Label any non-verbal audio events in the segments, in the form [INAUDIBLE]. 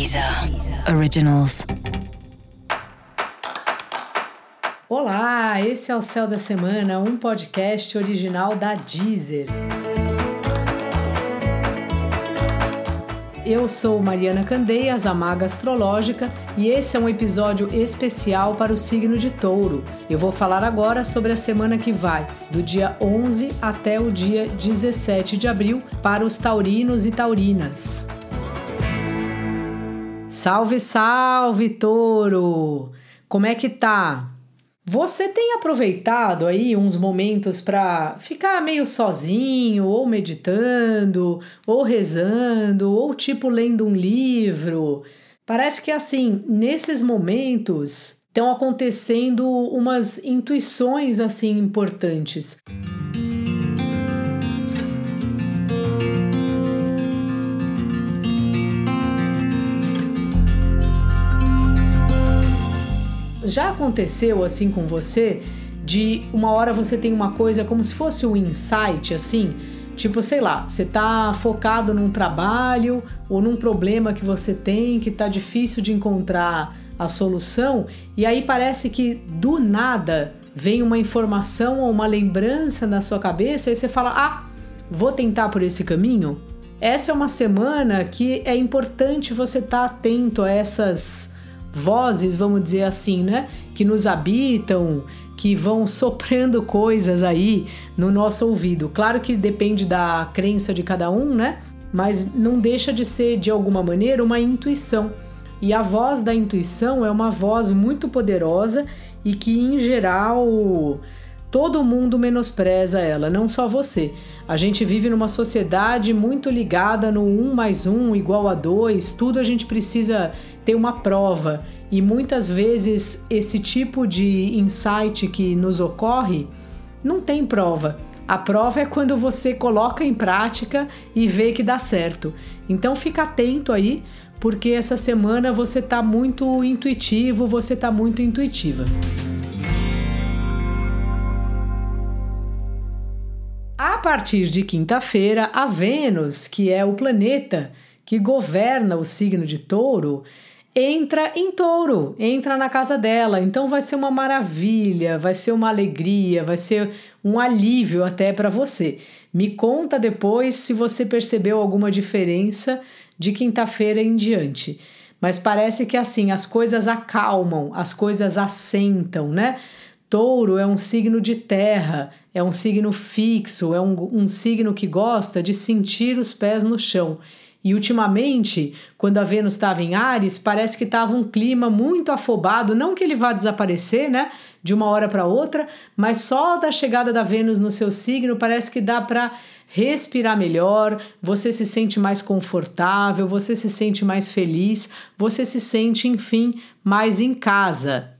Deezer Originals. Olá, esse é o Céu da Semana, um podcast original da Deezer. Eu sou Mariana Candeias, a Maga Astrológica, e esse é um episódio especial para o signo de Touro. Eu vou falar agora sobre a semana que vai, do dia 11 até o dia 17 de abril, para os taurinos e taurinas. Salve, salve, Touro! Como é que tá? Você tem aproveitado aí uns momentos para ficar meio sozinho, ou meditando, ou rezando, ou tipo lendo um livro? Parece que assim, nesses momentos estão acontecendo umas intuições assim importantes. Já aconteceu assim com você de uma hora você tem uma coisa como se fosse um insight assim? Tipo, sei lá, você tá focado num trabalho ou num problema que você tem que tá difícil de encontrar a solução, e aí parece que do nada vem uma informação ou uma lembrança na sua cabeça e você fala: "Ah, vou tentar por esse caminho". Essa é uma semana que é importante você estar tá atento a essas vozes, vamos dizer assim, né? Que nos habitam, que vão soprando [LAUGHS] coisas aí no nosso ouvido. Claro que depende da crença de cada um, né? Mas não deixa de ser, de alguma maneira, uma intuição. E a voz da intuição é uma voz muito poderosa e que, em geral, todo mundo menospreza ela, não só você. A gente vive numa sociedade muito ligada no 1 mais 1 igual a 2, tudo a gente precisa ter uma prova. E muitas vezes esse tipo de insight que nos ocorre não tem prova. A prova é quando você coloca em prática e vê que dá certo. Então fica atento aí, porque essa semana você está muito intuitivo, você está muito intuitiva. A partir de quinta-feira, a Vênus, que é o planeta que governa o signo de Touro, entra em touro, entra na casa dela. Então vai ser uma maravilha, vai ser uma alegria, vai ser um alívio até para você. Me conta depois se você percebeu alguma diferença de quinta-feira em diante. Mas parece que assim as coisas acalmam, as coisas assentam, né? Touro é um signo de terra, é um signo fixo, é um, um signo que gosta de sentir os pés no chão. E ultimamente, quando a Vênus estava em Ares, parece que estava um clima muito afobado, não que ele vá desaparecer, né, de uma hora para outra, mas só da chegada da Vênus no seu signo parece que dá para respirar melhor, você se sente mais confortável, você se sente mais feliz, você se sente, enfim, mais em casa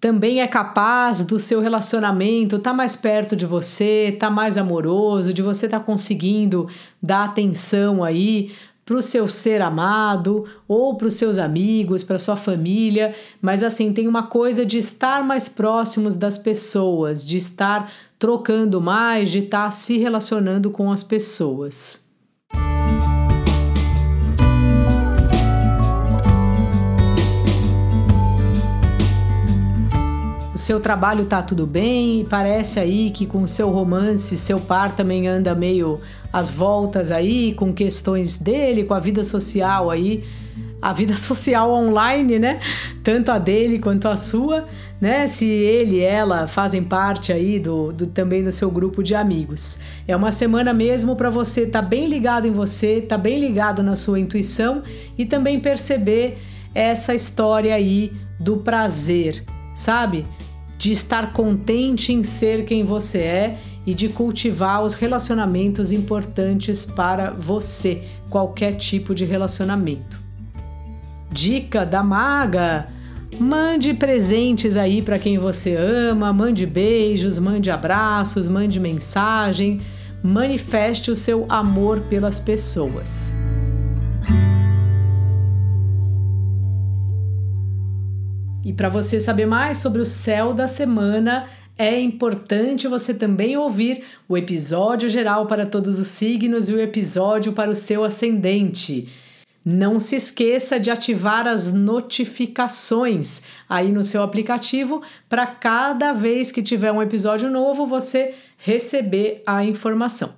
também é capaz do seu relacionamento estar tá mais perto de você, estar tá mais amoroso, de você estar tá conseguindo dar atenção aí para o seu ser amado ou para os seus amigos, para sua família, mas assim tem uma coisa de estar mais próximos das pessoas, de estar trocando mais, de estar se relacionando com as pessoas. Seu trabalho tá tudo bem, parece aí que com o seu romance, seu par também anda meio às voltas aí, com questões dele, com a vida social aí, a vida [LAUGHS] social online, né? Tanto a dele quanto a sua, né? Se ele e ela fazem parte aí do, do também do seu grupo de amigos. É uma semana mesmo para você estar tá bem ligado em você, tá bem ligado na sua intuição e também perceber essa história aí do prazer, sabe? De estar contente em ser quem você é e de cultivar os relacionamentos importantes para você, qualquer tipo de relacionamento. Dica da maga: mande presentes aí para quem você ama, mande beijos, mande abraços, mande mensagem, manifeste o seu amor pelas pessoas. E para você saber mais sobre o céu da semana, é importante você também ouvir o episódio geral para todos os signos e o episódio para o seu ascendente. Não se esqueça de ativar as notificações aí no seu aplicativo para cada vez que tiver um episódio novo você receber a informação.